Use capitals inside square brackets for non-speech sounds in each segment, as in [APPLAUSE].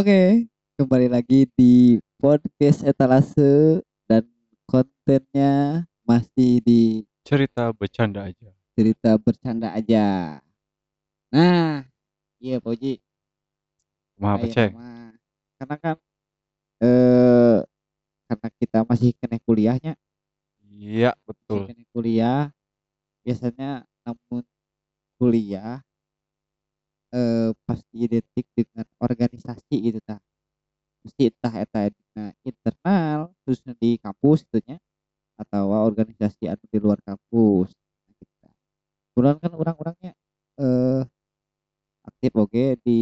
Oke, kembali lagi di podcast etalase dan kontennya masih di Cerita bercanda aja. cerita bercanda aja. Nah, iya Pak Uji, ayo peceng? mah. Karena kan eh karena kita masih kena kuliahnya, Iya, masih betul. kena kuliah, biasanya namun kuliah eh pasti identik dengan organisasi gitu tah. Mesti entah eta dina internal khususnya di kampus gitu nya atau organisasi anu di luar kampus. Nah, gitu. Kebetulan kan orang-orangnya eh aktif oke di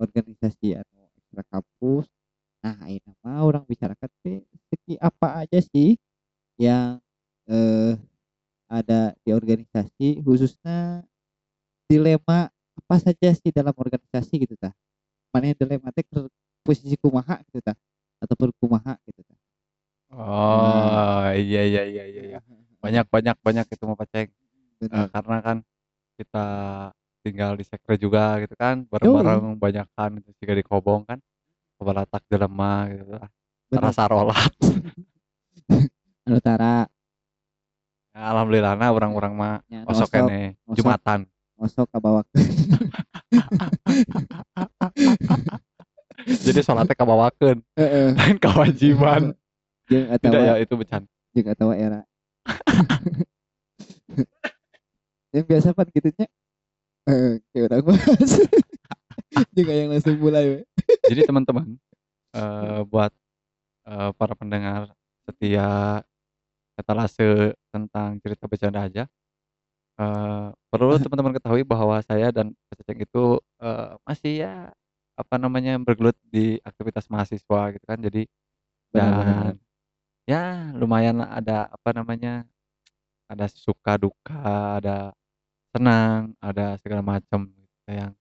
organisasi anu ekstra kampus. Nah, ayeuna mah orang bicarakan teh segi apa aja sih yang eh ada di organisasi khususnya dilema apa saja sih dalam organisasi gitu tah. Mana yang dilema teh keur posisi kumaha gitu tah ataupun kumaha gitu tah. Nah, Oh, iya iya iya iya iya. Banyak banyak banyak itu mah peceng. Eh, bener. karena kan kita tinggal di sekre juga gitu kan, bareng-bareng banyakan itu juga di Kobong kan. Kabalatak jelema gitu lah. bener. Rasa rolat. [LAUGHS] Anu tara Ya, alhamdulillahna orang-orang mah nya osok kene Jumatan. Nosok kabawakeun [LAUGHS] Jadi sholatnya kabawakeun, heeh. [LAUGHS] Lain kewajiban. jeung Tidak ya, itu bercanda. jeung atawa era. [LAUGHS] Yang biasa pan gitu nya? Heeh kayak urang bahas jeung yang langsung mulai we Jadi teman-teman, eh, buat eh, para pendengar setia etalase tentang cerita bercanda aja. Eh, perlu teman-teman ketahui bahwa saya dan Ceceng itu eh, masih ya apa namanya bergelut di aktivitas mahasiswa gitu kan. Jadi benar benar benar dan ya lumayan ada apa namanya ada suka duka, ada senang, ada segala macam gitu yang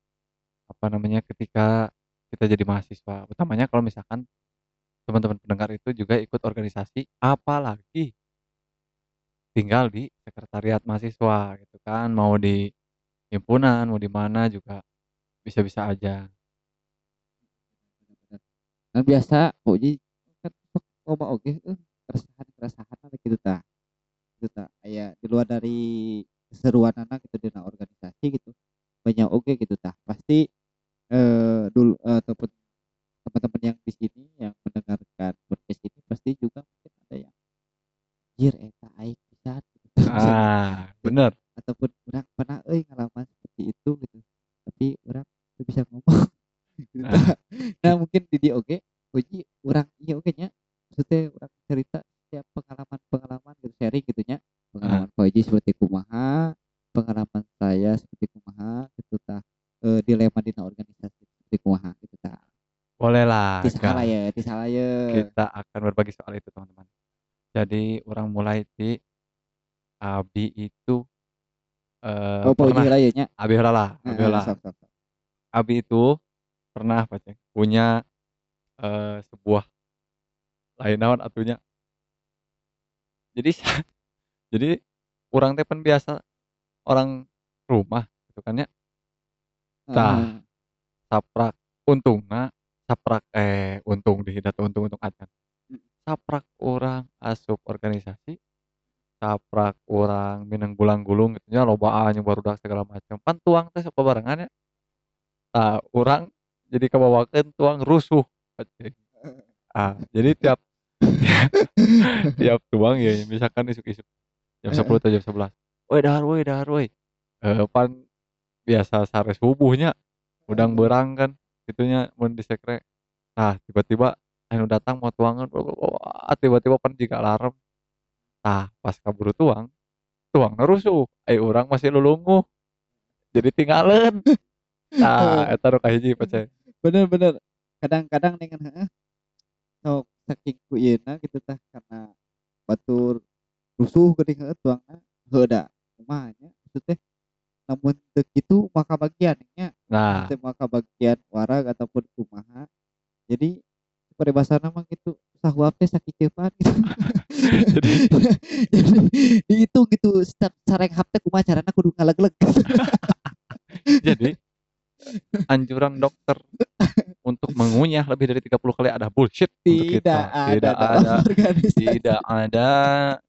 apa namanya ketika kita jadi mahasiswa. Utamanya kalau misalkan teman-teman pendengar itu juga ikut organisasi, apalagi tinggal di sekretariat mahasiswa gitu kan, mau di himpunan, mau di mana juga bisa-bisa aja. kan biasa Uji kan sok loba oge eh keresahan-keresahan ada gitu tah gitu tah aya di luar dari keseruan anak gitu dina organisasi gitu. Banyak oge gitu tah pasti eh dulu eh, ataupun teman-teman yang di sini yang mendengarkan podcast ini pasti juga mungkin ada yang anjir eta misalnya Ah, bener. ataupun orang pernah euy ngalaman seperti itu gitu. Tapi orang tuh bisa ngomong. [LAUGHS] Gitu. Nah, nah mungkin di dia oke. Uji orang iya oke nya. Maksudnya orang cerita setiap pengalaman-pengalaman gitu sharing gitu nya. Ah, pengalaman Pak Uji seperti kumaha pengalaman saya seperti kumaha gitu tah. Eh, dilema dina organisasi seperti kumaha gitu tah. Bolehlah Ti salah ya, salah ya. Kita akan berbagi soal itu teman-teman. Jadi orang mulai di Abi itu eh, Oh, pernah heula ya nya. Abi lah, Abi sok. Abi itu pernah apa punya eh, sebuah lain naon atunya. Jadi [LAUGHS] jadi orang teh biasa orang rumah gitu kan ya. Tah, heeh. saprak untungna saprak eh untung di data untung-untung acan. Saprak orang asup organisasi, saprak orang minang gulang-gulung gitu nya lobaan yang barudak segala macam. Pan tuang teh sok barengan ya. Tah, urang jadi kabawakeun tuang rusuh. [LAUGHS] Ah, jadi tiap [LAUGHS] tiap tuang ya misalkan isuk-isuk jam 10 atau jam 11. Woi dahar woi dahar woi. Eh, pan biasa sare subuhnya udang berang kan gitunya mun di sekre. Nah, tiba-tiba anu datang mau tuangan tiba-tiba pan jiga alarm. Tah, pas kaburu tuang, tuangna rusuh. Eh urang masih lulunguh. Jadi tinggalin. Nah, [LAUGHS] eta nu kahiji pece. Bener bener. Kadang-kadang dengan heeh sok saking ku gitu tah karena batur rusuh geuning heeh tuangna heuh da kumaha nya maksud teh namun teu kitu maka bagian nya Nah, maka bagian warag ataupun kumaha jadi peribahasana mah gitu sahuap teh sakikeupan gitu [LAUGHS] jadi [LAUGHS] jadi dihitung gitu setiap sareng hap teh kumaha carana kudu ngalegleg [LAUGHS] jadi anjuran dokter untuk untuk mengunyah lebih dari 30 kali ada bullshit untuk Tidak kita. ada Tidak ada tidak ada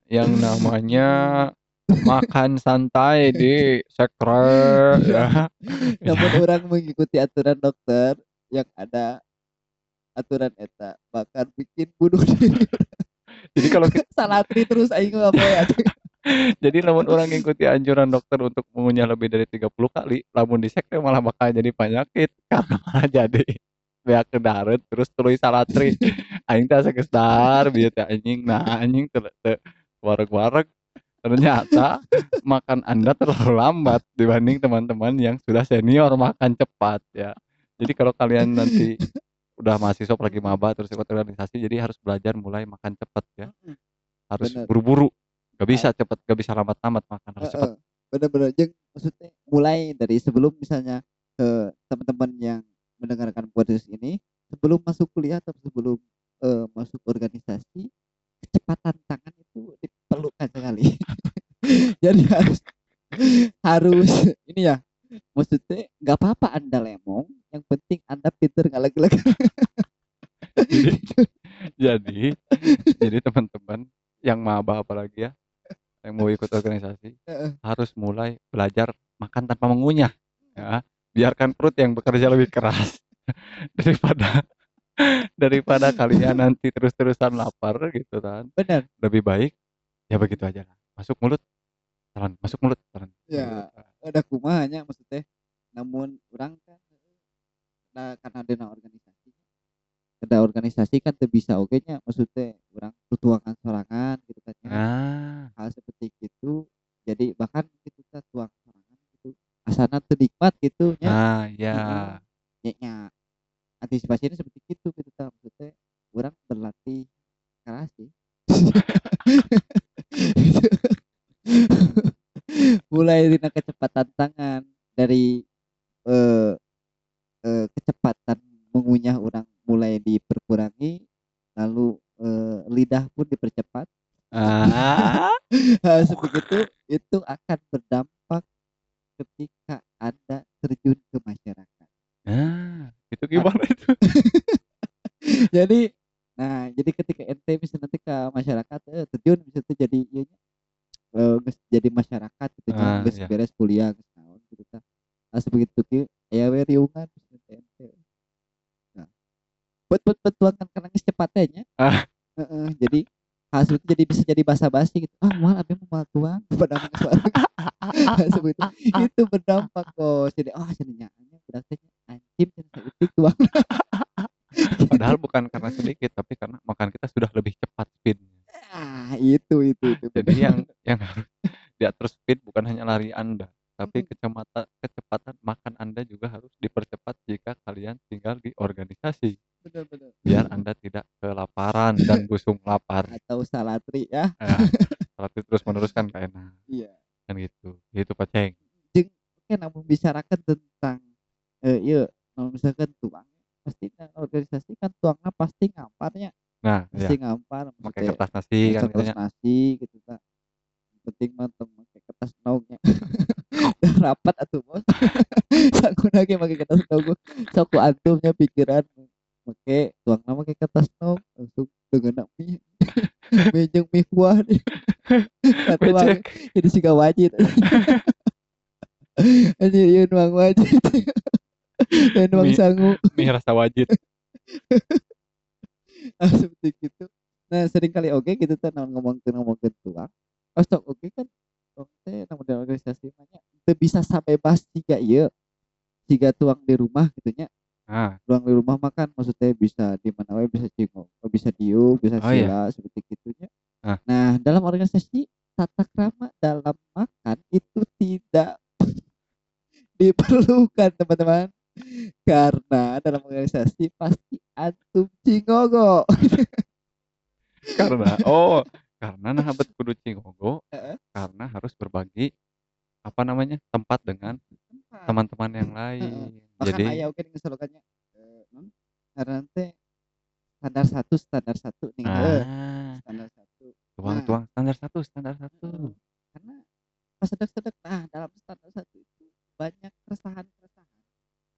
yang namanya makan santai di sekre ya. Namun Ya. orang mengikuti aturan dokter yang ada aturan eta bahkan bikin bunuh [LAUGHS] diri. Jadi kalau ki [LAUGHS] Salatri terus aing poe atuh. [LAUGHS] jadi lamun orang ngikuti anjuran dokter untuk mengunyah lebih dari 30 kali, lamun di sekre malah bakal jadi penyakit karena malah jadi beak kedaret terus tuluy salatri. Aing teh geus dahar bieu teh anjing. Nah, anjing wareg-wareg. Ternyata makan Anda terlalu lambat dibanding teman-teman yang sudah senior makan cepat ya. Jadi kalau kalian nanti udah mahasiswa apalagi maba terus ikut organisasi jadi harus belajar mulai makan cepat ya. Harus buru-buru. Gak bisa cepet, gak bisa lambat-lambat makan harus cepet. Heeh. Bener-bener jeung maksudnya mulai dari sebelum misalnya ke teman-teman yang mendengarkan podcast ini sebelum masuk kuliah atau sebelum eh, masuk organisasi kecepatan tangan itu diperlukan sekali. [LAUGHS] Jadi harus harus ini ya maksudnya nggak apa-apa anda lemong yang penting anda pinter nggak lagi-lagi Jadi [LAUGHS] jadi jadi teman-teman yang maba apalagi ya yang mau ikut organisasi harus mulai belajar makan tanpa mengunyah ya. Biarkan perut yang bekerja lebih keras [LAUGHS] daripada daripada kalian nanti terus-terusan lapar gitu kan. benar Lebih baik ya begitu aja lah. Masuk mulut, masuk mulut, telan. Ya. ada kumahanya maksudnya namun orang kan nah, karena ada organisasi ada organisasi kan tuh bisa oke nya maksudnya orang tutuangan sorangan gitu kan ya. Nah, hal seperti itu jadi bahkan gitu kita tuang sorangan gitu asana teu nikmat gitu nya nah ya. Heeh. nya antisipasinya seperti itu gitu ta maksudnya orang berlatih keras sih [LAUGHS] [LAUGHS] [LAUGHS] [LAUGHS] mulai dari kecepatan tangan dari eh, eh, kecepatan mengunyah orang mulai diperkurangi lalu eh, lidah pun dipercepat. Ah, [LAUGHS] seperti itu itu akan berdampak ketika anda terjun ke masyarakat. Nah, itu gimana itu? [LAUGHS] jadi nah jadi ketika ente bisa nanti ke masyarakat eh, terjun bisa tuh jadi iya geus jadi masyarakat gitu. Ah, geus iya. beres kuliah geus naon gitu kan nah begitu ki aya we riungan nah bet bet bet karena geus cepatnya nya. Ah. Heeh, jadi hasil itu jadi bisa jadi basa-basi gitu. Ah mal abis mau tuang [LAUGHS] pada suara seperti itu itu berdampak kok jadi oh jadinya hanya berarti anjing dan seutik tuang [LAUGHS] Padahal bukan karena sedikit, tapi karena makan kita sudah lebih cepat speednya. ah itu itu itu. Jadi yang yang harus diatur speed bukan hanya lari Anda, tapi kecepatan kecepatan makan Anda juga harus dipercepat jika kalian tinggal di organisasi. benar-benar Biar Anda tidak kelaparan dan [LAUGHS] busung lapar. atau salatri ya. Ya, tapi terus meneruskan kayak nah, iya. Kan gitu. Gitu Pak Ceng. kan namun bicarakan tentang eh iya kalau misalkan tuang pasti kan organisasi kan tuangnya pasti ngamparnya. Nah, pasti ya, ngampar pakai kertas nasi kan kertas nasi gitu kan penting pakai kertas naungnya [LAUGHS] rapat atuh bos. [LAUGHS] Aku lagi pakai kertas naung sok ku antumnya pikiran pakai tuang nama pakai kertas naung langsung dengan mie mie [LAUGHS] jeung mie kuah nih. Satu jadi siga wajib anjir ieu nuang wajib dan nuang sangu. Mie rasa wajib. ah, seperti gitu. Nah sering kali oke gitu kan ngomong ke ngomong ke tuang sok oke kan oke dalam organisasi namanya itu bisa sampai bahas tiga iya tiga tuang di rumah gitu nya. Nah, tuang di rumah makan maksudnya bisa di mana bisa cingok bisa diuk bisa Oh, iya. sila seperti gitunya Ah. nah dalam organisasi tata krama dalam makan itu tidak [LAUGHS] diperlukan teman-teman. Karena dalam organisasi pasti antum cingogo karena oh, karena nahabat kudu cingogo uh [LAUGHS] -uh. karena harus berbagi apa namanya tempat dengan teman-teman yang lain. Bahkan jadi ayah oke dengan selokannya eh, hmm, karena teh standar satu standar satu nih. Ah. Eh, standar satu. Tuang Nah. tuang standar satu standar satu. Karena pas sedek-sedek nah dalam standar satu itu banyak keresahan-keresahan.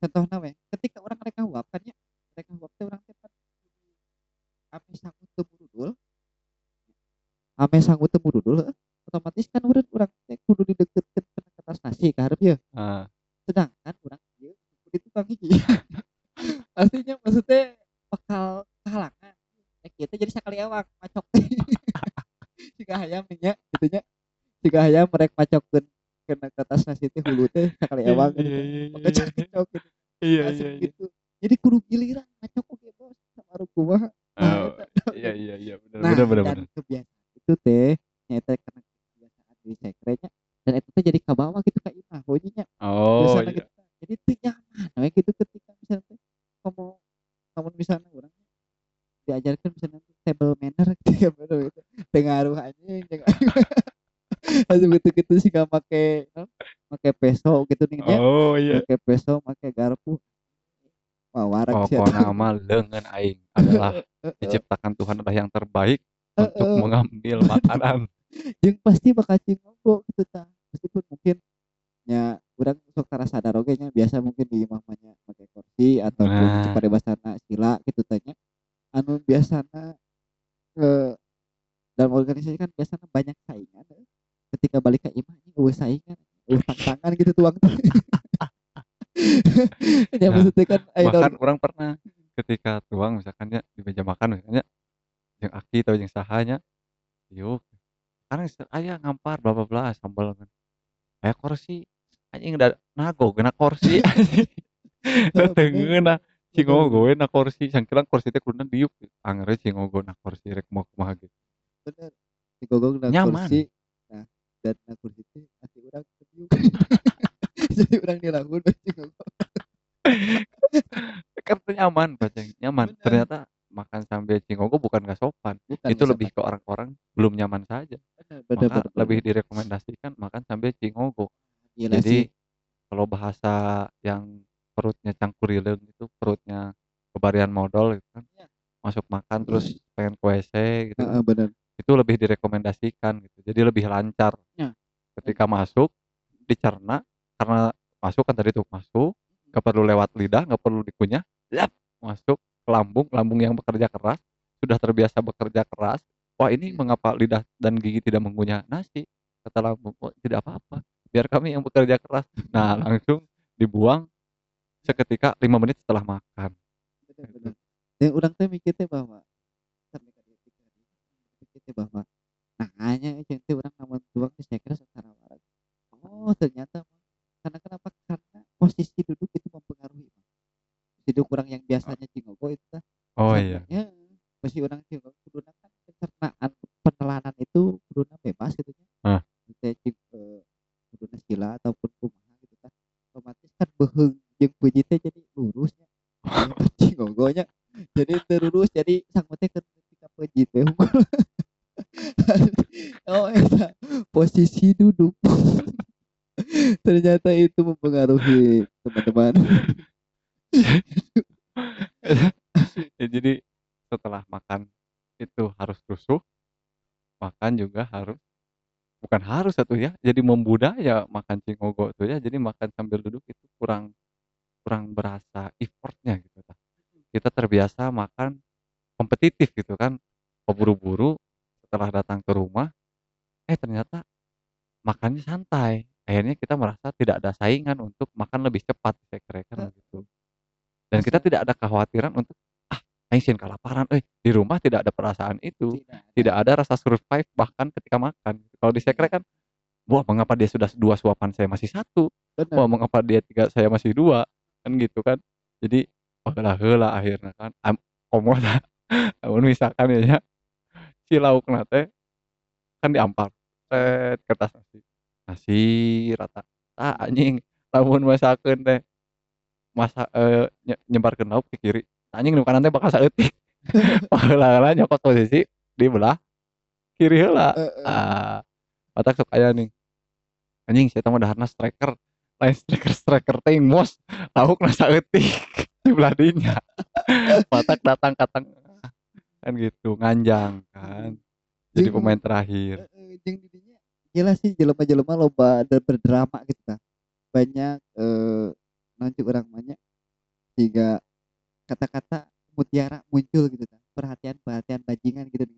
Contohnya we ketika orang mereka huapkannya mereka huap teh orang cepat apa sih aku tuh burudul ame sanggup temu dulu otomatis kan urang urang teh kudu dideukeutkeun kana kertas nasi ka hareup ye. Heeh. Sedangkan urang ieu di tukang hiji. [LAUGHS] Artinya maksudnya bakal kehalangan. Ek ieu teh jadi sakali ewak macok. [LAUGHS] Siga hayam nya kitu nya. Siga hayam rek macokeun kena kertas nasi teh hulu teh sakali Iya iya gitu. iya iya Maka iya. cocok gitu. Iya iya iya. gitu. Jadi kudu giliran ngacok oge Bos, sabaru kumaha. Nah Oh, iya iya iya, dan bener. kebiasaan itu teh nyaeta karena kebiasaan di sekre nya dan itu teh jadi kabawa gitu ka imah heunya nya. Oh, iya. gitu. Jadi teu nyaman we gitu ketika misalnya teh ngomong lamun misalnya urang diajarkeun misalnya table manner [LAUGHS] gitu ya bener gitu. Teu ngaruh anjing. Asup gitu-gitu siga make naon, make peso gitu nih nya. Oh, iya. Make peso, make garpu. Wah warak tah. mah leungeun aing adalah [LAUGHS] diciptakan Tuhan adalah yang terbaik untuk mengambil makanan. [LAUGHS] Jeung pasti bakal cingonggo gitu tah. Meskipun mungkin nya urang sok tara sadar oge nya biasa mungkin di imah mah nya make kursi ataupun Nah. cek paribasana sila gitu teh nya. Anu biasana eee, dalam organisasi kan biasana banyak saingan heuh. Ketika balik ke imah eueuh saingan, eueuh tantangan gitu tuang. [LAUGHS] Ya Nah, maksudnya kan bahkan naon urang pernah ketika tuang misalkan nya di meja makan misalnya jeung Aki atau jeung saha nya, "Yuk, sekarang se aya ngampar bla bla bla sambel kan." Aya kursi, anjing da nago geuna kursi anjing. Ngeunah, Bener cingogo na kursi, sangkira kursi teh kuduna diuk, anggernya cingogo na kursi rek moal kumaha gitu. Bener. Digogong na Nyaman. kursi. Nah, dan na kursi teh ati urang teu diuk. Jadi [LAUGHS] urang we cingonggo. [LAUGHS] Kan nyaman Paceng, nyaman. Bener. Ternyata makan sambil cingogo bukan nggak sopan, Bukan itu lebih sopan. ke orang-orang belum nyaman saja. Bener Maka lebih direkomendasikan makan sambil cingogo. Gila Jadi sih. kalau bahasa yang perutnya cangkurileung itu, perutnya babarian modal gitu kan, Iya. masuk makan terus pengen WC gitu bener. itu lebih direkomendasikan gitu. Jadi lebih lancar. Nya. Ketika masuk, dicerna, karena masuk kan tadi tuh masuk, nggak perlu lewat lidah, nggak perlu dikunyah, masuk lambung, lambung yang bekerja keras, sudah terbiasa bekerja keras, "Wah ini mengapa lidah dan gigi tidak mengunyah nasi?" Kata lambung, "Oh tidak apa-apa, biar kami yang bekerja keras." [LAUGHS] Nah langsung dibuang seketika 5 menit setelah makan. Bener Gitu. bener. Dan urang teh mikir teh bahwa sampai ka dieu teh mikir teh bahwa nah nya jeung teh urang lamun tuang saya kira tarawarag. Oh ternyata karena kenapa? Karena posisi duduk itu mempengaruhi. Duduk urang yang biasanya cingogo itu tah Oh iya. posisi urang cingogo kuduna kan pencernaan penelanan itu kuduna bebas gitu cing eee, kuduna sila ataupun kumaha gitu kan. Otomatis kan beuheung jeung beujit teh jadi lurus [LAUGHS] nya. Eta cingogo nya jadi teu lurus jadi sanggup teh ketika beujit teh. Oh eta posisi duduk. [LAUGHS] Ternyata itu mempengaruhi teman-teman. [LAUGHS] Ya jadi setelah makan itu harus rusuh, makan juga harus bukan harus atuh ya, jadi membudaya makan cingogo tuh ya, jadi makan sambil duduk itu kurang kurang berasa effort-nya gitu tah. Kita terbiasa makan kompetitif gitu kan, keburu-buru setelah datang ke rumah, eh ternyata makannya santai. Akhirnya kita merasa tidak ada saingan untuk makan lebih cepat sekre kan Heeh. Dan kita tidak ada kekhawatiran untuk, "Ah aing sieun kalaparan euy." Di rumah tidak ada perasaan itu, Tidak ada. tidak ada rasa survive bahkan ketika makan. Kalau di sekre kan, "Wah mengapa dia sudah 2 suapan saya masih 1? Wah Bener. mengapa dia 3 saya masih 2?" Kan gitu kan. Jadi heula heula akhirna kan, am komo tah [LAUGHS] lamun misalkan ya nya, si laukna teh kan diampar, set kertas nasi, nasi rata, tah anjing lamun masakeun teh masa eee, nye nyebarkeun lauk ke kiri, anjing nu kanan teh bakal saeutik. Heula-heula [LAUGHS] nyokot posisi di belah kiri heula. Ah, batak sok aya nih, anjing eta mah daharna striker, lain striker-striker teuing mos, laukna saeutik [LAUGHS] di belah dinya. [LAUGHS] Batak datang ka tengah, kan gitu, nganjang kan, jadi Jeung pemain terakhir. heeh, jeung di dinya gila sih jelema-jelema loba anu berdrama gitu tah. Banyak naon cuk urang mah nya, siga kata-kata mutiara muncul gitu tah, perhatian-perhatian bajingan gitu [LAUGHS] di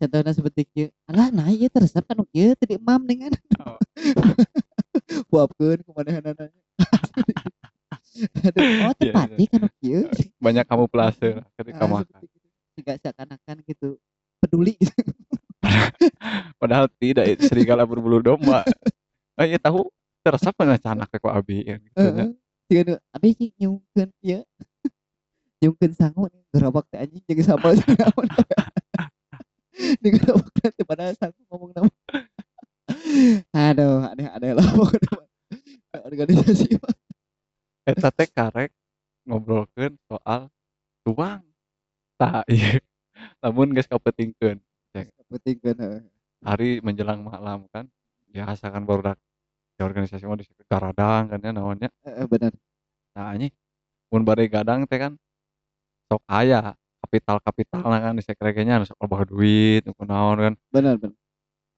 contohna seperti kieu alah naon ieu teh resep anu kieu teu diemam dengan Oh. [LAUGHS] buapkeun kumanehanana aduh oh Iya iya. tepati kan kieu Banyak kamuflase lah ketika Ah, makan. Tidak seakan-akan gitu peduli [LAUGHS] Padahal tidak, itu serigala berbulu domba. Ah, ieu tahu teu resep cenah canak ku abi ya gitu nya. heeh Tiga nu abi sih nyungkeun ieu [LAUGHS] nyungkeun sangu nih gerobak teh anjing sambal jeung naon di gerobak teh padahal sangu ngomong nama. [LAUGHS] Aduh aneh aneh lah organisasi mah Eta teh karek ngobrolkeun soal tuang. Tah [LAUGHS] ieu lamun geus kapetingkeun kan heeh. hari menjelang malam kan biasa kan barudak di organisasi mah di situ garadang kan ya naonnya. Heeh, bener. Nah anjing mun bade gadang teh kan sok aya kapital-kapitalna kan di sekre nya anu sok loba duit nu kunaon kan. Bener bener.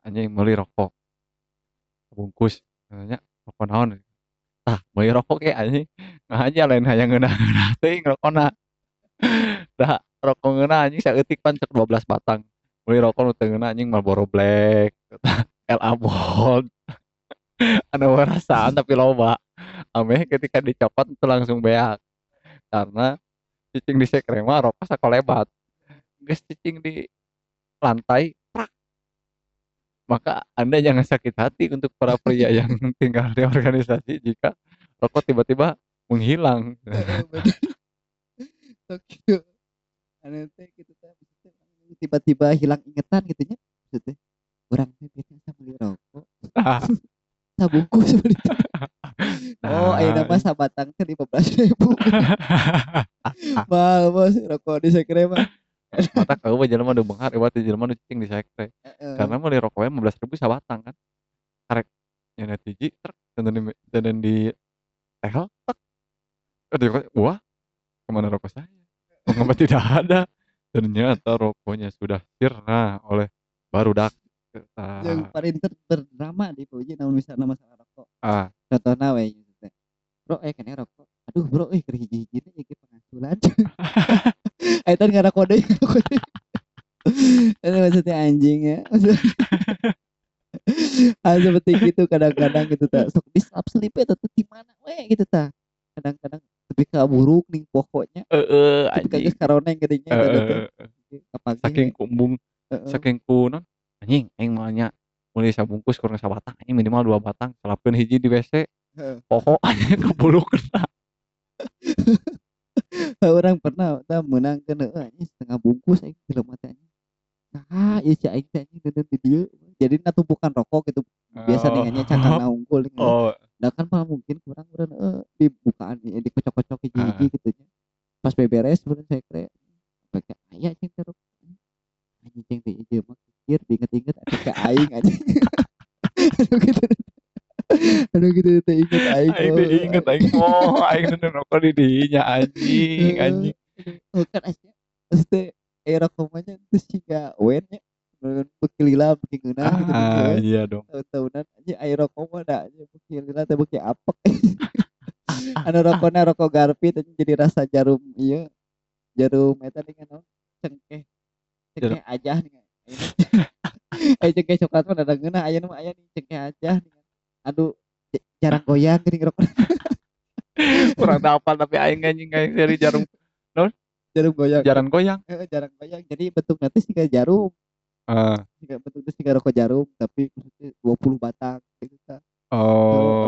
Anjing meuli rokok bungkus katanya rokok naon. Tah meuli rokok ge anjing ngahaja lain hayang ngeunah-ngeunah teuing rokona tah [LAUGHS] rokok ngeunah anjing saeutik pan cek 12 batang. Meuli rokok nu teu ngeunah anjing Marlboro Black [LAUGHS] LA Bold anu rasaan tapi loba. Ameh ketika dicopot itu langsung beak. Karena cicing di sekre mah rokok sakolebat geus cicing di lantai prak. Maka anda jangan sakit hati untuk para pria yang [LAUGHS] tinggal di organisasi jika rokok tiba-tiba menghilang. [LAUGHS] Teh gitu teh tiba-tiba hilang ingetan gitu nya maksudnya urang teh biasa beli rokok sabungkus [LAUGHS] [LAUGHS] oh ayeuna mah sabatang teh 15.000 mahal bos rokok di sekre mah mata kau mah nu beunghar eueuh teh jelema nu cicing di sekre. Karena meuli rokoknya 15.000 sabatang kan? Karek nyeuna hiji trek dan di dan di tehel tek Aduh, wah ke mana rokok saya? Mengapa tidak ada. Ternyata rokoknya sudah sirna oleh barudak yang ah, paling ter berdrama di puji namun misalnya masalah rokok. Ah. Contohnya we gitu teh bro eh kena rokok. Aduh bro eh keur hiji-hiji teh iki pengasulan eta [LAUGHS] nggak rokok deui rokok deui itu maksudnya anjing ya. Maksudnya- [LAUGHS] ah seperti gitu kadang-kadang gitu tak sok di slap itu tuh di mana we gitu tak kadang-kadang lebih kaburuk nih pokoknya. Eh ketika anjing. geus karoneng geudinya gitu teh Eh, kapagi saking kumbung saking kunon anjing aing mah nya mulai sabungkus kurang sabatang anjing minimal dua batang selapkeun hiji di WC poho [LAUGHS] anjing kebulu kena. [LAUGHS] Orang pernah kita menang kan anjing setengah bungkus aing jelema teh anjing. Nah ieu si aing teh anjing deun di dieu jadi natumpukan rokok gitu. Biasa Oh. ningannya cangkangna unggul [LAUGHS] gitu. oh. Nah kan malah mungkin kurang kurang eh, dibukaan eh, dikocok-kocok hiji-hiji Ah. gitu nya. Pas beberes bener saya kira pakai aya cing terus. Anjing cing teh ieu mah pikir diinget-inget ada ke aing anjing. Aduh gitu. Aduh gitu teh inget aing. aing teh inget aing oh aing nu rokok di dinya anjing anjing Oh kan asnya. Maksudnya eh rokok mah nya teu siga wen nya. Beki lila beki ngeunah gitu ah iya dong Tahun-tahunan aja air rokok mah da aja beki lila teh beki apek. [LAUGHS] anu rokokna rokok garpit jadi rasa jarum iya jarum eta dengan cengkeh cengkeh aja nih eh cengkeh coklat mah ada ngeunah aya nu aya nih cengkeh aja nih aduh j- jarang goyang geuning rokok [LAUGHS] kurang dapal tapi aing anjing aing dari jarum. Jarum goyang. Jaran goyang. Heeh, jarang goyang. Jadi bentuk nanti sih jarum. Ah Siga bentuk itu sih rokok jarum tapi maksudnya 20 batang gitu ta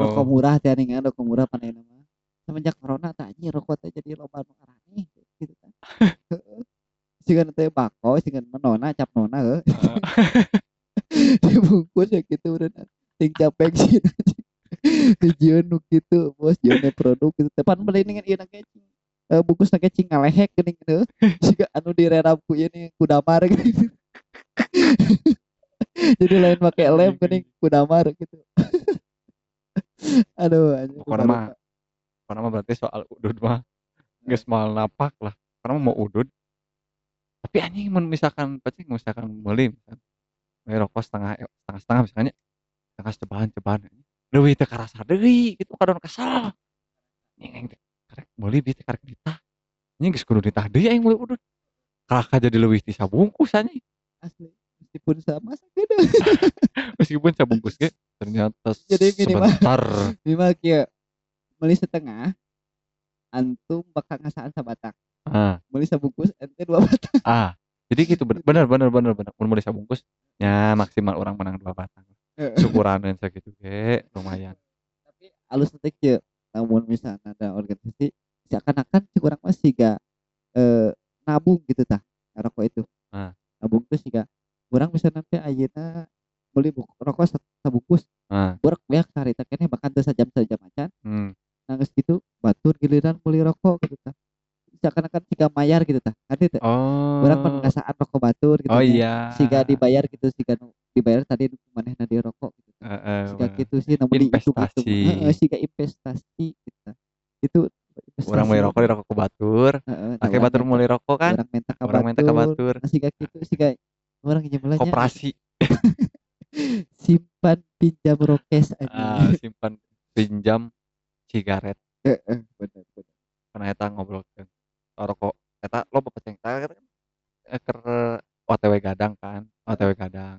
rokok oh murah teh nih rokok murah panena mah. Semenjak corona tak anjing rokok teh jadi loba nu arane gitu kan [LAUGHS] sih teh bako sih menona cap nona heuh [LAUGHS] dibungkus ya gitu udah. Ting capek sih tujuan nu gitu bos. Jone produk gitu. Tepan beli dengan ieu nake eh, bungkus nake cing ngalehek geuning gitu [LAUGHS] siga anu direrap ku ieu nih kudamar gitu [LAUGHS] jadi lain pakai lem geuning kudamar gitu. Aduh anjing mah karena mah berarti soal udud mah geus mal napak lah. Karena mau udud tapi anjing misalkan pacing misalkan meuli misalkan meuli rokok setengah setengah setengah misalnya setengah cebahan cebahan leuwih teu karasa deui gitu kadon kesal aing teh karek meuli bieu teh karek ditah. Anjing geus kudu ditah deui aing meuli udud kalahkah jadi leuwih ti sabungkus anjing. Asli meskipun sama sagede [LAUGHS] Meskipun sabungkus ge ternyata Jadi minimal sebentar. [LAUGHS] minimal kieu meuli setengah antum bakal ngasaan sabatang Ah, meuli sabungkus ente dua batang [LAUGHS] ah. Jadi gitu ben bener bener bener bener. Mun meuli sabungkus nya maksimal orang menang dua batang. Heeh. Syukuraneun sakitu ge lumayan. tapi alus teh kieu namun misalnya ada organisasi seakan-akan cik urang mah siga eh, nabung gitu tah rokok itu Ah. nabung tuh siga urang bisa nanti ayeuna beli buku rokok sa- sabungkus Ah, burak beak sarita keneh bahkan teu sajam sajam acan hmm. nangis gitu batur giliran beli rokok gitu tah seakan-akan siga mayar gitu tah ada teh Oh. urang pun ngasaan rokok batur gitu Oh nya. iya. siga dibayar gitu siga dibayar tadi manehna di rokok gitu tah. Heeh, siga bener. gitu sih namun Investasi. heeh siga investasi gitu itu Urang meuli rokok di rokok ke batur, heeh, nah pakai batur meuli rokok kan, urang minta ka urang minta ka batur. Nah, siga gitu siga urang nyemelanya Koperasi. [LAUGHS] simpan pinjam rokes Ah, anjing simpan pinjam sigaret. heeh bener bener Karena eta ngobrolkeun. Rokok eta loba peceng eta kan eh, keur OTW gadang kan, OTW gadang.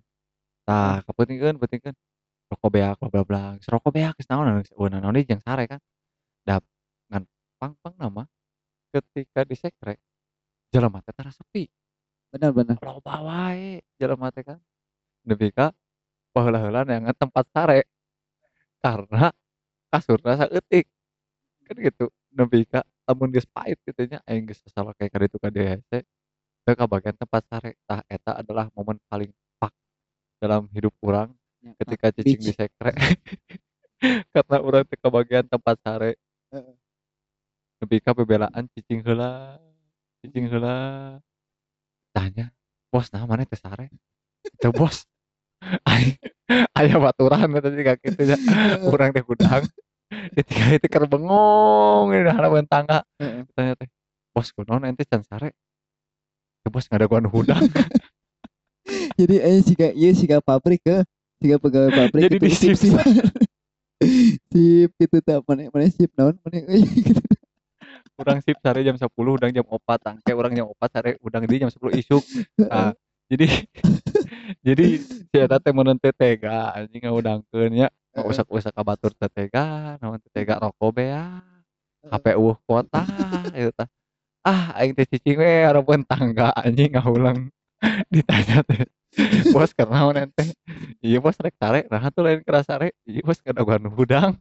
Tah, kapentingkeun pentingkeun rokok beak bla bla bla. Rokok beak naon naon deui jeung sare kan. Dap ngan pang-pang nama ketika di sekre jelema teh tara sepi. bener bener Loba wae jelema teh kan. Nepi ka baheula-heula neangan tempat sare karena kasurna saeutik. Kan gitu. Nepi ka lamun geus pait kitu nya aing geus salah kayak ka ditu ka DHC teu kabagian tempat sare. Tah eta adalah momen paling pak dalam hidup urang Ya, ketika Pak, cicing bitch. di sekre. [LAUGHS] Karena urang teu kabagian tempat sare. Nepi ka bebelaan cicing heula, cicing heula. Tanya, "Bos, nah mana teh sare?" "Teu bos." [LAUGHS] Aing aya baturan eta juga kitu nya. Urang teh gudang. Ketika itu keur bengong di halaman tangga. Tanya teh, "Bos, kunaon ente can sare?" "Teu bos, ngadaguan hudang." [LAUGHS] jadi eh siga ieu siga pabrik ke siga pegawai pabrik Jadi di sip sip. [LAUGHS] sip gitu tah mana mana sip naon mana euy gitu Urang sip sare jam 10, udang jam 4, tangke urang jam 4 sare udang di jam 10 isuk. Nah, [LAUGHS] jadi jadi eta teh teu tega anjing ngaudangkeun nya Heeh. Usak-usak ka batur teu tega, naon teu tega rokok hape eueuh kuota [LAUGHS] ieu tah. Ah, aing teh cicing we hareupeun tangga anjing ngaulang [LAUGHS] ditanya teh. [LAUGHS] Bos keur naon ente? Ieu bos rek sare, nah tuh lain kera sare. Ieu bos ngadaguan hudang.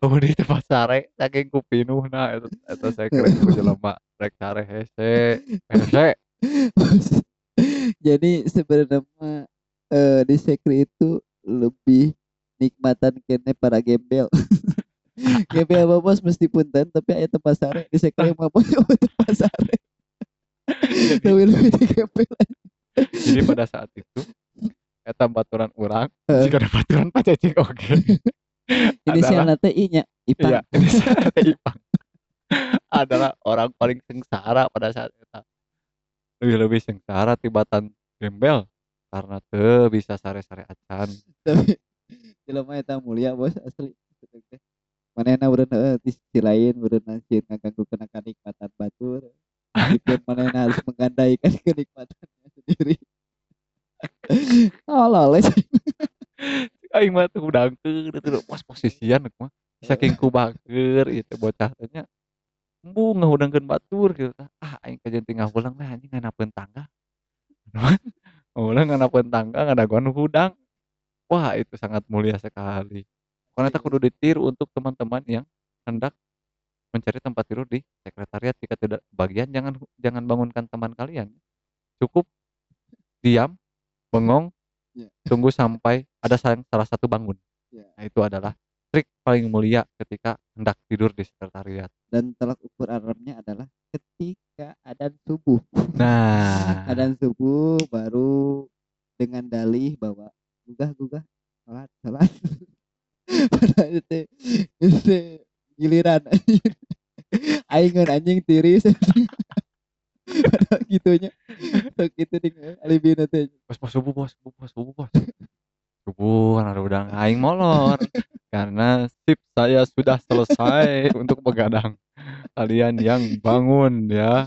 Oh di tempat sare saking kupinuhna eta eta saya kira ku jelema rek sare hese. Hese. jadi sebenarnya eh, di sekre itu lebih nikmatan kene para gembel [LAUGHS] gembel apa bos mesti punten tapi aya tempat sare di sekre [LAUGHS] mah bos tempat sare tapi lebih di gembel Jadi pada saat itu eta baturan Heeh. jika ada baturan pacacing oge. [LAUGHS] inisial adalah nanti i nya ipang iya ini saya teh Ipang. adalah orang paling sengsara pada saat itu. Lebih-lebih sengsara tibatan gembel karena teu bisa sare-sare acan. tapi jelema eta mulia bos asli manehna urang heeh di sisi lain urang sieun ngaganggu kana kenikmatan batur meskipun manehna harus menggadaikan kenikmatannya sendiri [LAUGHS] oh loles Aing mah teu udangkeun teu pas posisian mah saking kubager ieu bocah teh nya. Embung ngahudangkeun batur gitu. Ah aing kajen tinggal ulang lah anjing nganapeun tangga. [LAUGHS] Ulang nganapeun tangga ngadaguan hudang. Wah, itu sangat mulia sekali. Karena kita kudu ditiru untuk teman-teman yang hendak mencari tempat tidur di sekretariat jika tidak bagian jangan jangan bangunkan teman kalian. Cukup diam, bengong, Ya. tunggu sampai ada salah satu bangun. Ya. Nah, itu adalah trik paling mulia ketika hendak tidur di sekretariat. dan tolak ukur alarmnya adalah ketika adzan subuh Nah, [LAUGHS] adzan subuh baru dengan dalih bahwa gugah gugah salat salat [LAUGHS] padahal itu itu giliran [LAUGHS] aing ngeun anjing tiris [LAUGHS] padahal gitunya sok itu ding alibina teh bos bos subuh bos subuh bos subuh bos. Subuh kan ada udang aing molor karena sip saya sudah selesai untuk begadang. Kalian yang bangun ya.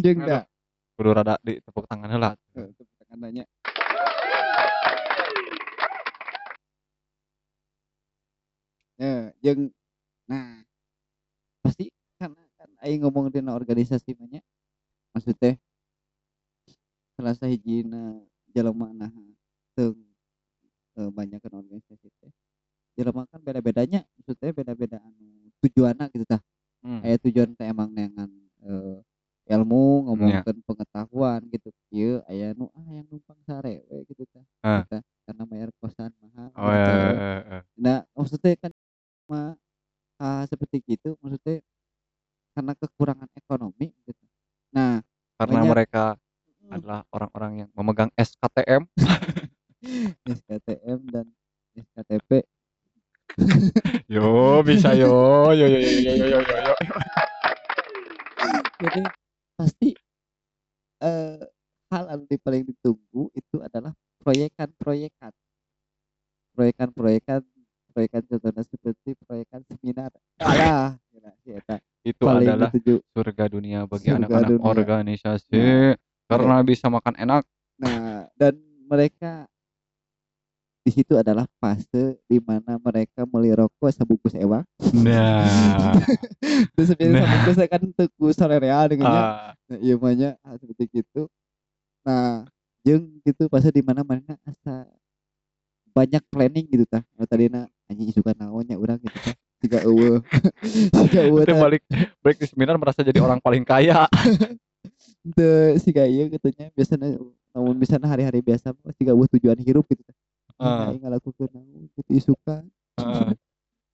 jeung Aduh kudu rada di tepuk tangan lah. Eh, tepuk tangan nanya. Ya jeng nah pasti karena kan ayo ngomong dina organisasi banyak maksudnya salah hiji jalan mana, tuh eh, banyak kan organisasi teh jelema kan beda-bedanya maksudnya beda-beda anu tujuannya gitu tah. Hmm. tujuan teh emang dengan uh, ilmu iya. ngomongkan yeah. pengetahuan gitu iya ayah nu ah yang numpang sare we gitu kan uh. Karena bayar kosan mahal oh, iya, gitu, yeah, yeah, yeah, yeah. nah maksudnya kan ma, ah, seperti gitu maksudnya karena kekurangan ekonomi gitu nah karena banyak, mereka uh, adalah orang-orang yang memegang SKTM SKTM [LAUGHS] dan SKTP [LAUGHS] yo bisa yo yo yo yo yo yo, yo. jadi pasti, eee, hal di paling ditunggu itu adalah proyekan-proyekan. Proyekan-proyekan proyekan contohna seperti proyekan seminar, alah si eta Itu paling adalah dituju. surga dunia bagi anak-anak organisasi, Nah, karena mere bisa makan enak. Nah, dan mereka di situ adalah fase di mana mereka mulai meliroko sebungkus ewa. Nah. [LAUGHS] Terus sebenarnya nah. sebungkus kan tuku sorereal dengan uh. nah, iya banyak ah, seperti itu. Nah, jeng gitu fase di mana mereka asa banyak planning gitu tah. Oh, tadi nak anjing suka naonnya orang gitu tah. Tiga ewe. [LAUGHS] Tiga ewe. balik balik di seminar merasa jadi orang paling kaya. [LAUGHS] Terus si kaya katanya biasanya namun misalnya hari-hari biasa tiga buah tujuan hidup gitu tah Aing ngalakukeun naon gitu isukan. Heeh.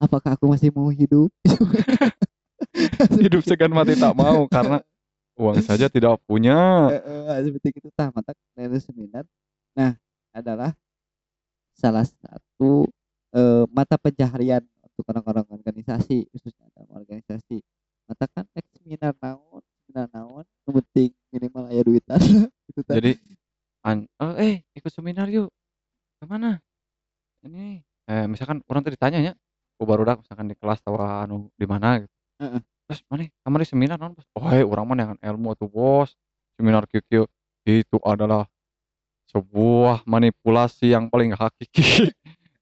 Apakah aku masih mau hidup? [LAUGHS] Hidup segan mati tak mau karena uang saja tidak punya. Heeh, hal seperti itu tah mata seminar. Nah, adalah salah satu, eee, mata pencaharian untuk orang-orang organisasi, khususnya dalam organisasi. Mata kan seminar naon seminar naon, penting minimal aya duitanna [LAUGHS] gitu tah. Jadi an eee, "Eh, ikut seminar yuk." "Ke mana?" "Ini." Eh, misalkan urang teh ditanya nya ku barudak misalkan di kelas atau anu di mana gitu. Heeh. "Bos, maneh kamari seminar naon, Bos?" "Poe urang mah neangan ilmu atuh, Bos. Seminar kieu-kieu." Itu adalah sebuah manipulasi yang paling hakiki. [LAUGHS]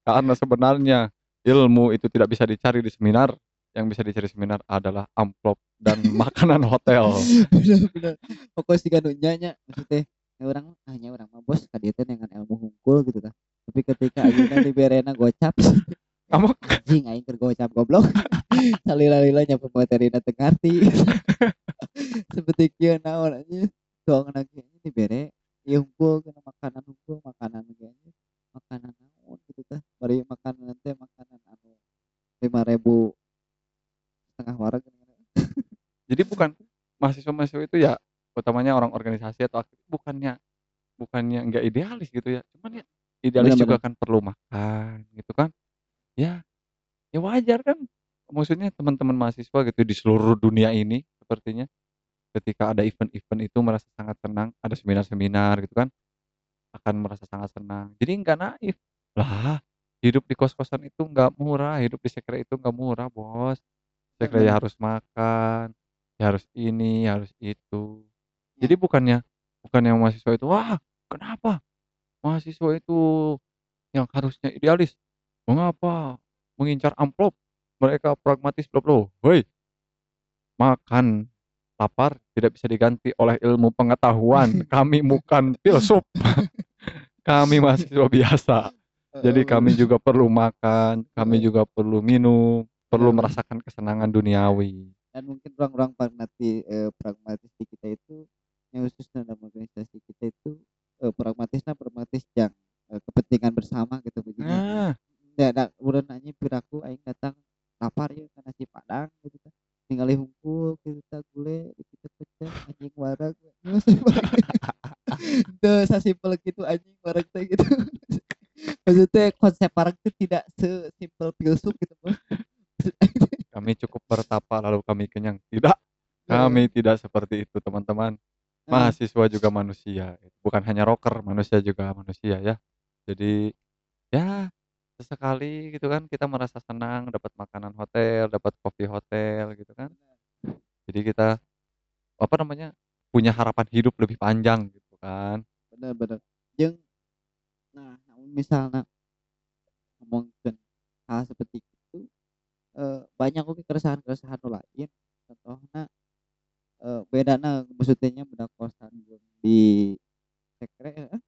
Karena sebenarnya ilmu itu tidak bisa dicari di seminar, yang bisa dicari seminar adalah amplop dan [LAUGHS] makanan hotel. Bener bener. Pokok siga nu nya nya maksud teh, ya urang mah, ah, nya urang mah, Bos, ka dieu teh neangan ilmu hungkul gitu tah. Tapi ketika ayeuna diberena gocap, [LAUGHS] Kamu anjing aing keur gocap goblok. [LAUGHS] Salila-lila nya pematerina teu ngarti. [LAUGHS] Seperti kieu naon anjing, soalna ge anjing dibere ieu hungkul cenah makanan hungkul, makanan anjing, makanan naon gitu tah, bari makanan teh makanan anu 5.000 setengah wareg Jadi bukan mahasiswa-mahasiswa itu ya, utamanya orang organisasi atau aktif bukannya bukannya enggak idealis gitu ya, cuman ya idealis Bener juga bener. kan perlu makan gitu kan. Ya ya wajar kan, maksudnya teman-teman mahasiswa gitu di seluruh dunia ini sepertinya, ketika ada event-event itu merasa sangat senang, ada seminar-seminar gitu kan, akan merasa sangat senang. Jadi enggak naif, "Lah, hidup di kos-kosan itu enggak murah, hidup di sekre itu enggak murah, Bos. Sekre ya harus makan, ya harus ini, harus itu." Jadi bukannya bukannya mahasiswa itu, "Wah, kenapa mahasiswa itu yang harusnya idealis, mengapa mengincar amplop, mereka pragmatis bla bla." Woi makan lapar tidak bisa diganti oleh ilmu pengetahuan, [LAUGHS] kami bukan filsuf. [LAUGHS] Kami mahasiswa biasa. [LAUGHS] Jadi kami juga perlu makan, kami Heeh. juga perlu minum, perlu bener. merasakan kesenangan duniawi. Dan mungkin ruang-ruang pragmati eee, pragmatis di kita itu, yang khusus dalam organisasi kita itu uh, pragmatis nah pragmatis yang uh, kepentingan bersama gitu begini. Ah. ya nah, udah nanya piraku aing datang lapar ya karena si padang gitu kan tinggal hunkul kita gitu gule kita pecah anjing warak [LAUGHS] itu sesimpel gitu anjing warak teh gitu. Maksudnya konsep warak itu tidak sesimpel filsuf gitu kami cukup bertapa lalu kami kenyang. Tidak kami nah. tidak seperti itu teman-teman. Heeh. Mahasiswa juga manusia, bukan hanya rocker, manusia juga manusia ya. Jadi, ya sesekali gitu kan kita merasa senang dapat makanan hotel, dapat kopi hotel gitu kan. Jadi kita apa namanya punya harapan hidup lebih panjang gitu kan. Bener. Jeung nah namun misalna ngomongkeun hal seperti itu, eee, banyak oge keresahan-keresahan nu lain contohna, eee, bedana maksud teh nya budak kosan jeung di sekre heeh,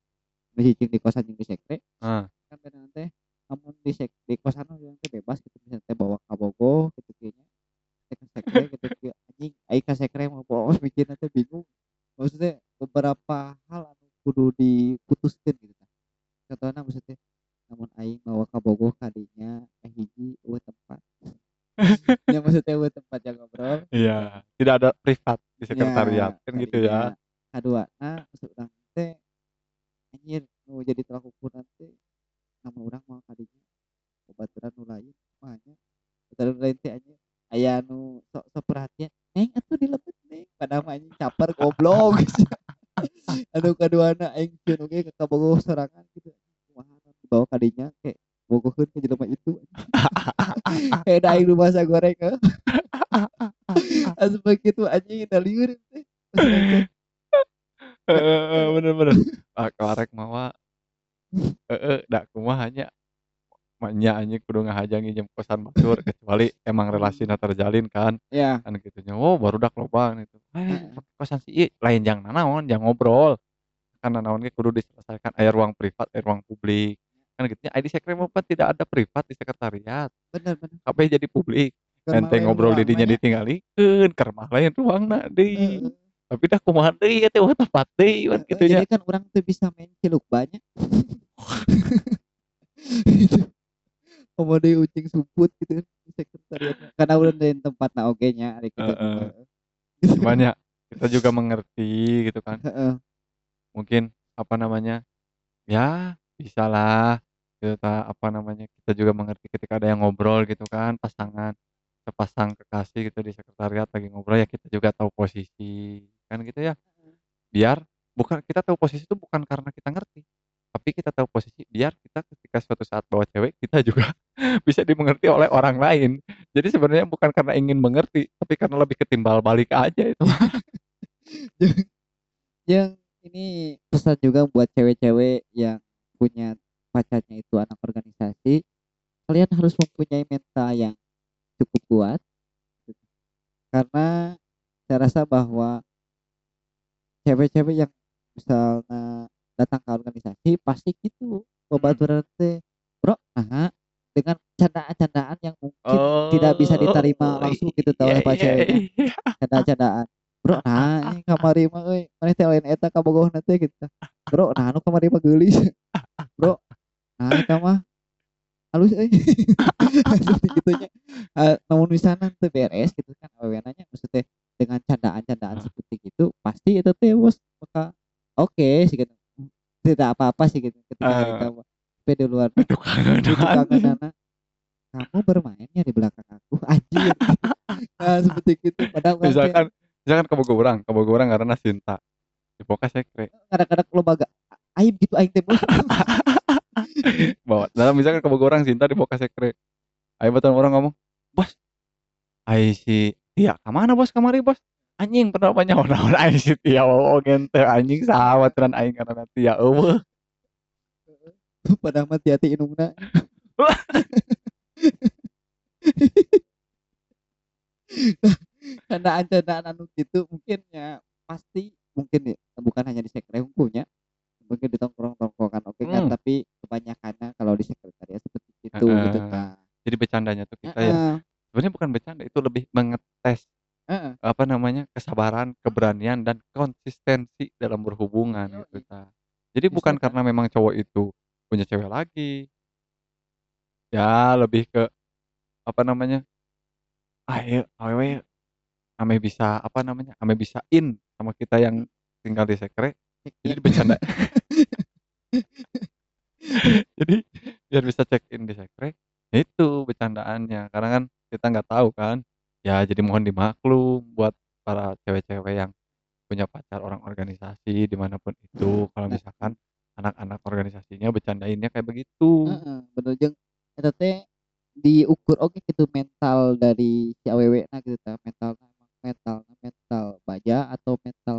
nu hiji di kosan jeung di sekre, Heeh. kan kadang teh lamun di sek di kosan urang teh bebas gitu misalnya teh bawa kabogoh gitu kieu nya, teh ka sekre gitu kieu anjing aing ka sekre mah poos mikirna teh bingung, maksudnya beberapa hal anu kudu diputuskeun gitu tah, contohna maksud teh lamun aing bawa kabogoh ka dinya kahiji eueuh tempat, ya maksud teh eueuh tempat yang ngobrol. Iya, tidak ada privat di Ya sekretariat, kan gitu ya. kadinya, kaduana maksud urang teh, anjir nu jadi tolak ukurna teh, lamun urang moal ka dinya babaturan nu lain kumaha nya, babaturan nu lain teh anjir aya nu sok sok perhatian, "Neng atuh dilepet Neng," padahal mah anjing caper goblok geus nya, anu kaduana aing oge ka kabogoh sorangan gitu, kumaha dibawa ka dinya ke bogohkeun ka jelema itu. [LAUGHS] Anjing, kayak da aing nu masak goreng heuh, asup kitu anjing da lieur teh Heeh heeh, bener bener. Ah, karek mawa heeh, da kumaha nya, ma nya anjing kudu ngahajangi jeung kosan batur kecuali emang relasina terjalin kan, Iya. kan gitu nya, "Oh barudak loba gitu, eh Heeh. make kosan si ieu," lain jang nanaon, jang ngobrol, kan nanaon kudu diselesaikan aya ruang privat, aya ruang publik, kan gitu nya, aya di sekre mah pan tidak ada privat di sekretariat, Bener bener. kabeh jadi publik, ente ngobrol di ruangna dinya nya. ditinggalikeun, keur mah lain ruangna deui, Heeh. tapi dah kumaha deui ieu teh eueuh tempat deui kitu nya. jadi kan urang teu bisa main cilukba nya. Gitu, [LAUGHS] komo deui ucing sumput gitu kan di sekretariat karena ulun lain tempatna oge nya ari kitu mah, Heeh. heeh. Cuman ya, kita juga mengerti gitu kan. Mungkin, apa namanya, ya bisalah gitu apa namanya, kita juga mengerti ketika ada yang ngobrol gitu kan, pasangan, sepasang kekasih gitu di sekretariat lagi ngobrol ya kita juga tahu posisi, kan gitu ya. Biar bukan kita tahu posisi itu bukan karena kita ngerti, tapi kita tahu posisi biar kita ketika suatu saat bawa cewek, kita juga [LAUGHS] bisa dimengerti oleh orang lain. Jadi sebenarnya bukan karena ingin mengerti, tapi karena lebih ke timbal balik aja itu [LAUGHS] jeung ini pesan juga buat cewek-cewek yang punya pacarnya itu anak organisasi, kalian harus mempunyai mental yang cukup kuat karena saya rasa bahwa cewek-cewek yang misalnya datang ke organisasi pasti gitu babaturan teh, "Bro, naha?" Dengan candaan-candaan yang mungkin tidak bisa diterima Oh, langsung gitu iya oleh para iya ceweknya, iya. canda-candaan, "Bro, naha anjing kamari mah euy, maneh teh lain eta kabogohna teh," gitu "Bro, naha nu kamari mah geulis." "Bro, naha eta mah halus euy." Seperti kitu nya, eee, namun misalna teu beres gitu kan awewena nya, maksud teh dengan candaan-candaan Heeh. seperti itu, pasti eta teh bos bakal oke sih gitu, tidak apa-apa sih gitu ketika Eee. tua, tapi di luar Itu itu kangenana, "Kamu bermain ya di belakang aku?" [LAUGHS] Anjir, nah seperti gitu padahal urang teh Misalkan misalkan kabogoh urang, kabogoh urang ngaranna Sinta, di Boka sekre. kadang-kadang loba ga aib gitu aing teh bos. [LAUGHS] Bawa dalam misalkan kabogoh urang Sinta di Boka sekre, aya baturan urang ngomong, "Bos, ai si Tia ka mana Bos kamari Bos?" Anjing padahal mah nyaho naon ai si Tia oge teu anjing saha baturan aing ngaranna Tia eueuh. Padahal mah Tia teh indungna. Nah, [LAUGHS] candaan-candaan anu kitu mungkin ya pasti mungkin ya bukan hanya di sekre hungkul mungkin di tongkrong-tongkrongan oge kan, Mmm. tapi kebanyakanna kalau di sekretariat seperti itu gitu Heeh, tah. jadi bercandanya tuh kita ya Heeh. sebenarnya bukan bercanda, itu lebih mengetes, Heeh. apa namanya, kesabaran, keberanian, dan konsistensi dalam berhubungan gitu Yoi. tah. Jadi bukan Misalkan karena memang cowok itu punya cewek lagi. Ya lebih ke, apa namanya, "Ah ieu awewe ame bisa, apa namanya, ame bisa in sama kita yang tinggal di sekre," jadi in. bercanda. [LAUGHS] [LAUGHS] Jadi biar bisa check in di sekre, ya itu bercandaannya, karena kan kita nggak tahu kan, ya jadi mohon dimaklum buat para cewek-cewek yang punya pacar orang organisasi di mana pun itu, kalau misalkan anak-anak organisasinya bercandainnya kayak begitu. Heeh, bener. Jeung eta teh diukur oge gitu mental dari si awewena gitu tah, mentalna emang mentalna mental baja atau mental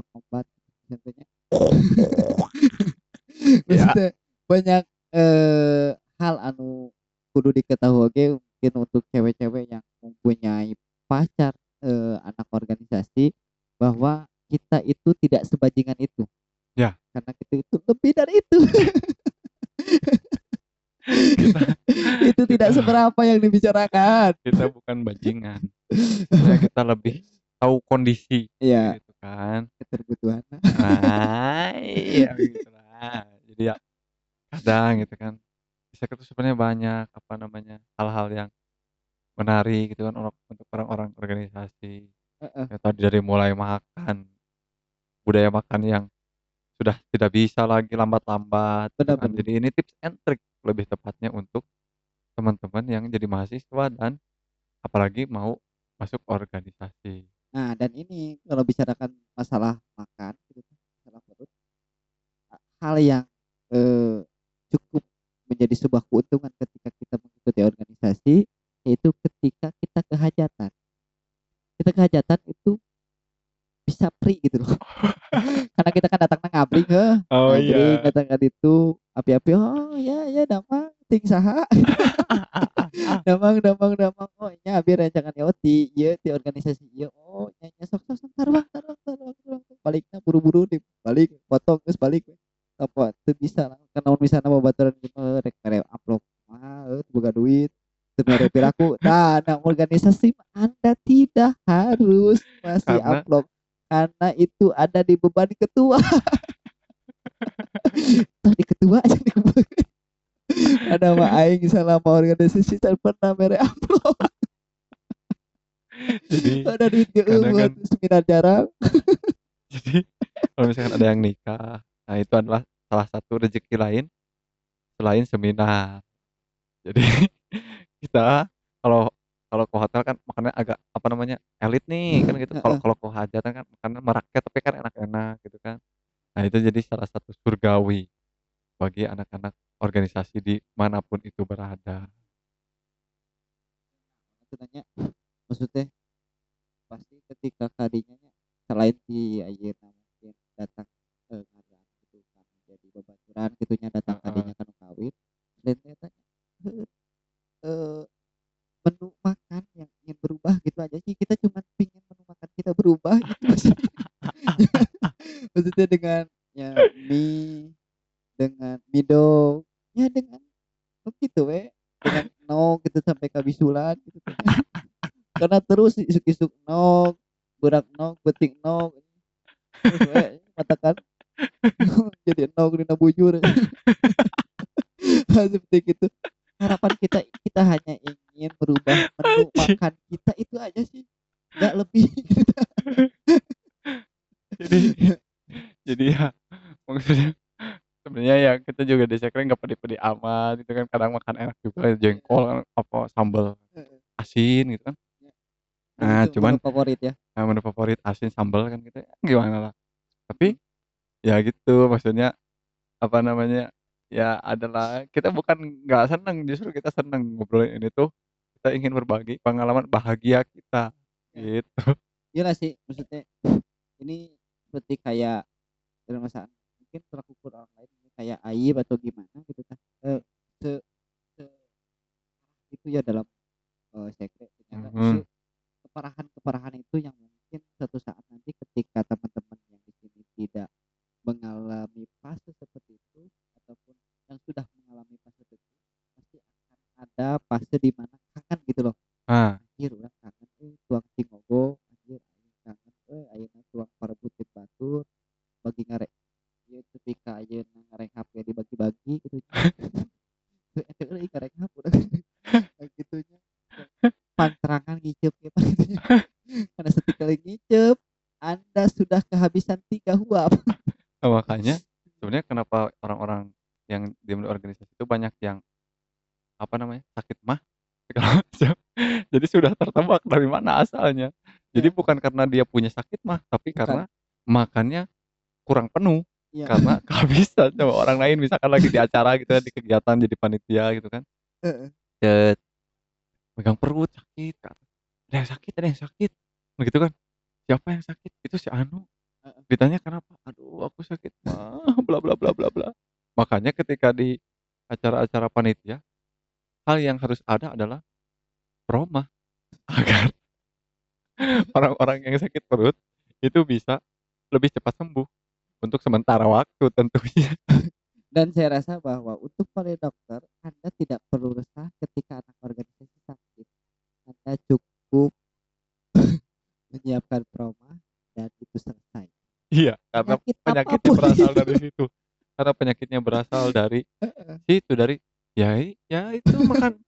Ya. [LAUGHS] [LAUGHS] Maksudnya banyak, eee, hal anu kudu diketahui oge mungkin untuk cewek-cewek yang mempunyai pacar, eee, anak organisasi, bahwa kita itu tidak sebajingan itu. Ya. Karena kita itu lebih dari itu. Kita [LAUGHS] Itu tidak kita seberapa yang dibicarakan. kita bukan bajingan. Kita lebih tahu kondisi, Iya. gitu kan. Keterbutuhan. Nah, iya Jadi ya kadang gitu kan, di secret tuh sebenarnya banyak, apa namanya, hal-hal yang menarik gitu kan untuk untuk orang-orang organisasi. Heeh. Ya tadi dari mulai makan, budaya makan yang sudah tidak bisa lagi lambat-lambat gitu kan. Jadi ini tips and trick lebih tepatnya untuk teman-teman yang jadi mahasiswa dan apalagi mau masuk organisasi. Nah, dan ini kalau bicarakan masalah makan gitu kan, masalah perut, a hal yang, eee, cukup menjadi sebuah keuntungan ketika kita mengikuti organisasi, yaitu ketika kita ke hajatan. Kita ke hajatan itu bisa free gitu loh. Karena kita kan datangna ngabring heuh, Oh ngabring iya. datang ka ditu, api-api, "Oh, ya ya damang, ting saha?" "Damang damang damang." "Oh nya abi rancangan ieu ti ieu ti organisasi ieu." "Oh nya nya sok sok sok taruang taruang taruang." Balikna buru-buru deui, balik potong geus balik. Apa teu bisa lah, naon bisana babaturan kitu mah rek mere amplop teu boga duit, mere piraku. Nah, [LAUGHS] nah organisasi mah Anda tidak harus ngasih Karena amplop, karena itu ada di beban ketua. [LAUGHS] Tah di ketua aja dikumpulkeun. Ada mah aing selama organisasi teu pernah mere amplop. Jadi Ada duit ge kadang eueuh kan seminar jarang. [LAUGHS] jadi kalau misalkan ada yang nikah, nah itu adalah salah satu rezeki lain selain seminar. Jadi [LAUGHS] kita kalau kalau ke hotel kan makannya agak, apa namanya, elit nih kan gitu. Kalau kalau ke hajatan kan makannya merakyat tapi kan enak-enak gitu kan. Nah itu jadi salah satu surgawi bagi anak-anak organisasi di mana pun itu berada. Sebenarnya maksudnya pasti ketika kadinya nya selain si ayeuna mungkin datang, eee, ngadaan gitu kan jadi babaturan kitu nya datang Heeh. kadinya kanu kawin, lain eta heuh, eee, menu makan yang ingin berubah gitu aja sih, kita cuman pingin menu makan kita berubah gitu sih. [LAUGHS] Maksudnya dengan ya mie, dengan midong, ya dengan begitu we, dengan endog gitu sampai kabisulan gitu teh. [LAUGHS] Karena terus isuk-isuk endog, beurang endog, beuting endog, terus we katakan [LAUGHS] jadi endog dina bujur. [LAUGHS] Seperti gitu. Harapan kita kita hanya ingin merubah menu makan kita itu aja sih, nggak lebih. [LAUGHS] Jadi jadi ya maksudnya sebenarnya ya kita juga di sekre nggak pede-pede amat gitu kan, kadang makan enak juga jengkol kan, apa, sambel Heeh. asin gitu kan. Nah Itu cuman menu favorit ya. nah menu favorit asin sambel kan gitu ya, gimana lah. Tapi ya gitu maksudnya, apa namanya, ya adalah kita bukan nggak seneng, justru kita seneng ngobrolin ini tuh, kita ingin berbagi pengalaman bahagia kita, Ya. gitu. Iyalah sih maksudnya ini seperti kayak dalam perasaan mungkin tolak ukur orang lain ini kayak aib atau gimana gitu kan, eee, se se itu ya dalam, eee, sekre ternyata justru Mhm. keparahan-keparahan itu yang mungkin suatu saat nanti ketika teman-teman yang di sini tidak mengalami fase seperti itu, ataupun yang sudah mengalami fase tersebut, pasti akan ada fase di mana kangen gitu loh. Nah. Anjir urang kangen euy tuang cingogo, anjir aing kangen euy ayeuna tuang parebutit batur, bagi ngare ieu nepi ka ayeuna ngarenghap ge dibagi-bagi gitu. [LAUGHS] Heuh ente euy ngarenghap urang kayak gitu nya. Panterangan ngiceup ge mah gitu nya. [LAUGHS] Karena setikali ngiceup, Anda sudah kehabisan 3 huap. Nah makanya sebenarnya kenapa orang-orang yang di organisasi itu banyak yang, apa namanya, sakit MAH [LAUGHS] segala macam. Jadi sudah tertebak dari mana asalnya. Jadi Ya. bukan karena dia punya sakit MAH, tapi Bukan. karena makannya kurang penuh, Iya. karena [LAUGHS] kehabisan sama orang lain misalkan lagi di acara gitu ya, di kegiatan jadi panitia gitu kan. Heeh. Cet, megang perut sakit, ada yang sakit ada yang sakit, begitu kan. Siapa yang sakit? Itu si anu. Ditanya, "Kenapa?" "Aduh aku sakit Mah, bla bla bla bla bla." Makanya ketika di acara-acara panitia, hal yang harus ada adalah proma, [LAUGHS] agar orang-orang yang sakit perut itu bisa lebih cepat sembuh, untuk sementara waktu tentunya. Dan saya rasa bahwa untuk para dokter, Anda tidak perlu resah ketika anak organisasi sakit. Anda cukup [COUGHS] menyiapkan proma dan itu selesai. Iya, karena Penyakit penyakitnya berasal dari [LAUGHS] situ. Karena penyakitnya berasal dari situ, dari ya ya itu makan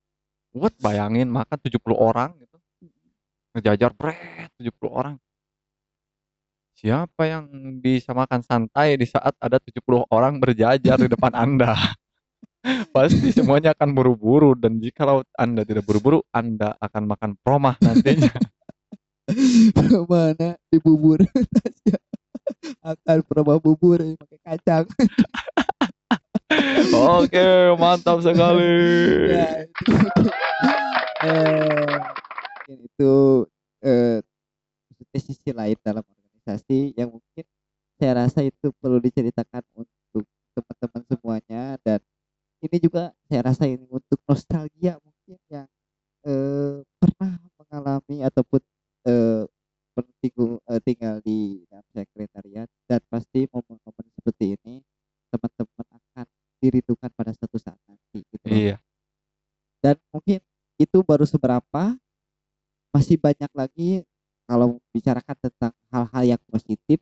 buat bayangin makan 70 orang gitu. Ngejajar 70 orang. Siapa yang bisa makan santai di saat ada 70 orang berjajar di depan Anda? [LAUGHS] Pasti semuanya akan buru-buru dan jikalau Anda tidak buru-buru, Anda akan makan proma nantinya. Mana di bubur Tasya [LAUGHS] akan proma bubur pakai kacang. [LAUGHS] Oke, mantap sekali. Ya itu mungkin itu, eee, maksudnya sisi lain dalam organisasi yang mungkin saya rasa itu perlu diceritakan untuk teman-teman semuanya dan ini juga saya rasa ini untuk nostalgia mungkin yang, eee, pernah mengalami ataupun, eee, bertinggu eee, tinggal di dalam sekretariat dan pasti momen-momen seperti ini teman-teman akan dirindukan pada suatu saat nanti gitu. Iya. Dan mungkin itu baru seberapa, masih banyak lagi kalau membicarakan tentang hal-hal yang positif,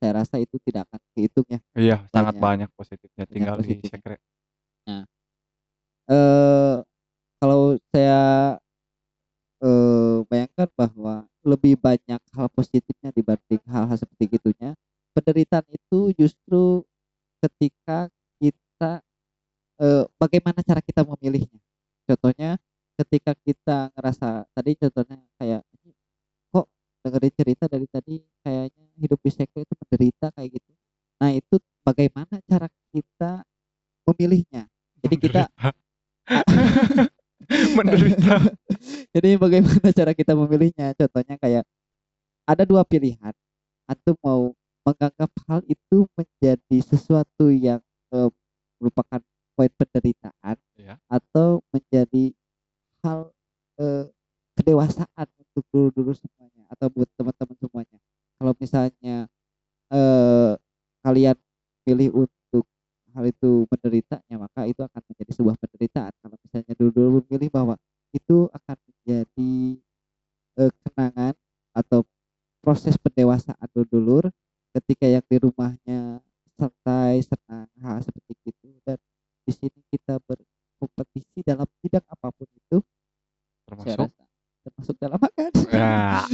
saya rasa itu tidak akan kehitung ya. Iya, sangat Banyak banyak positifnya banyak tinggal di positifnya. sekre. Nah, eee, kalau saya eee, bayangkan bahwa lebih banyak hal positifnya dibanding hal-hal seperti gitunya, penderitaan itu justru ketika kita, eee, bagaimana cara kita memilihnya. Contohnya ketika kita ngerasa tadi contohnya kayak, "Ini kok dengerin cerita dari tadi kayaknya hidup di sekre itu menderita," kayak gitu. Nah itu bagaimana cara kita memilihnya. Jadi kita [LAUGHS] [LAUGHS] Menderita. [LAUGHS] Jadi bagaimana cara kita memilihnya, contohnya kayak ada 2 pilihan, antum mau menganggap hal itu menjadi sesuatu yang, merupakan poin penderitaan Iya. atau menjadi hal, eee, kedewasaan untuk dulu-dulu semuanya atau buat teman-teman semuanya. Kalau misalnya, eee, kalian pilih untuk hal itu menderita, ya maka itu akan menjadi sebuah penderitaan. Kalau misalnya dulu-dulu memilih bahwa itu akan menjadi, eee, kenangan atau proses pendewasaan dulur-dulur ketika yang di rumahnya santai, senang, hal seperti itu dan di sini kita berkompetisi dalam bidang apa pun itu saya Termasuk? rasa termasuk dalam makan. Ya.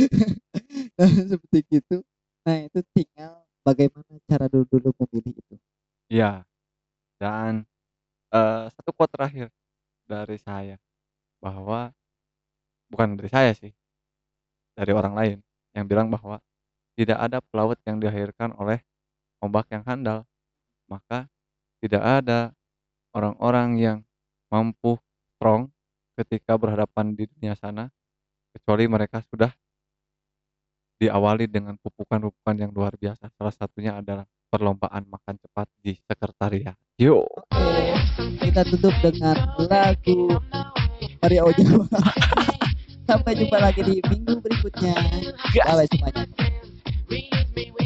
Nah seperti gitu. Nah itu tinggal bagaimana cara dulu-dulu memilih itu. Iya. Dan, eee, satu quote terakhir dari saya, bahwa bukan dari saya sih, dari orang lain yang bilang bahwa, "Tidak ada pelaut yang dilahirkan oleh ombak yang handal, maka tidak ada orang-orang yang mampu strong ketika berhadapan di dunia sana, kecuali mereka sudah" "diawali dengan pupukan-pupukan yang luar biasa." Salah satunya adalah perlombaan makan cepat di sekretariat. Oke, kita tutup dengan lagu Maria Ozawa. [LAUGHS] Sampai jumpa lagi di minggu berikutnya. Venus, me.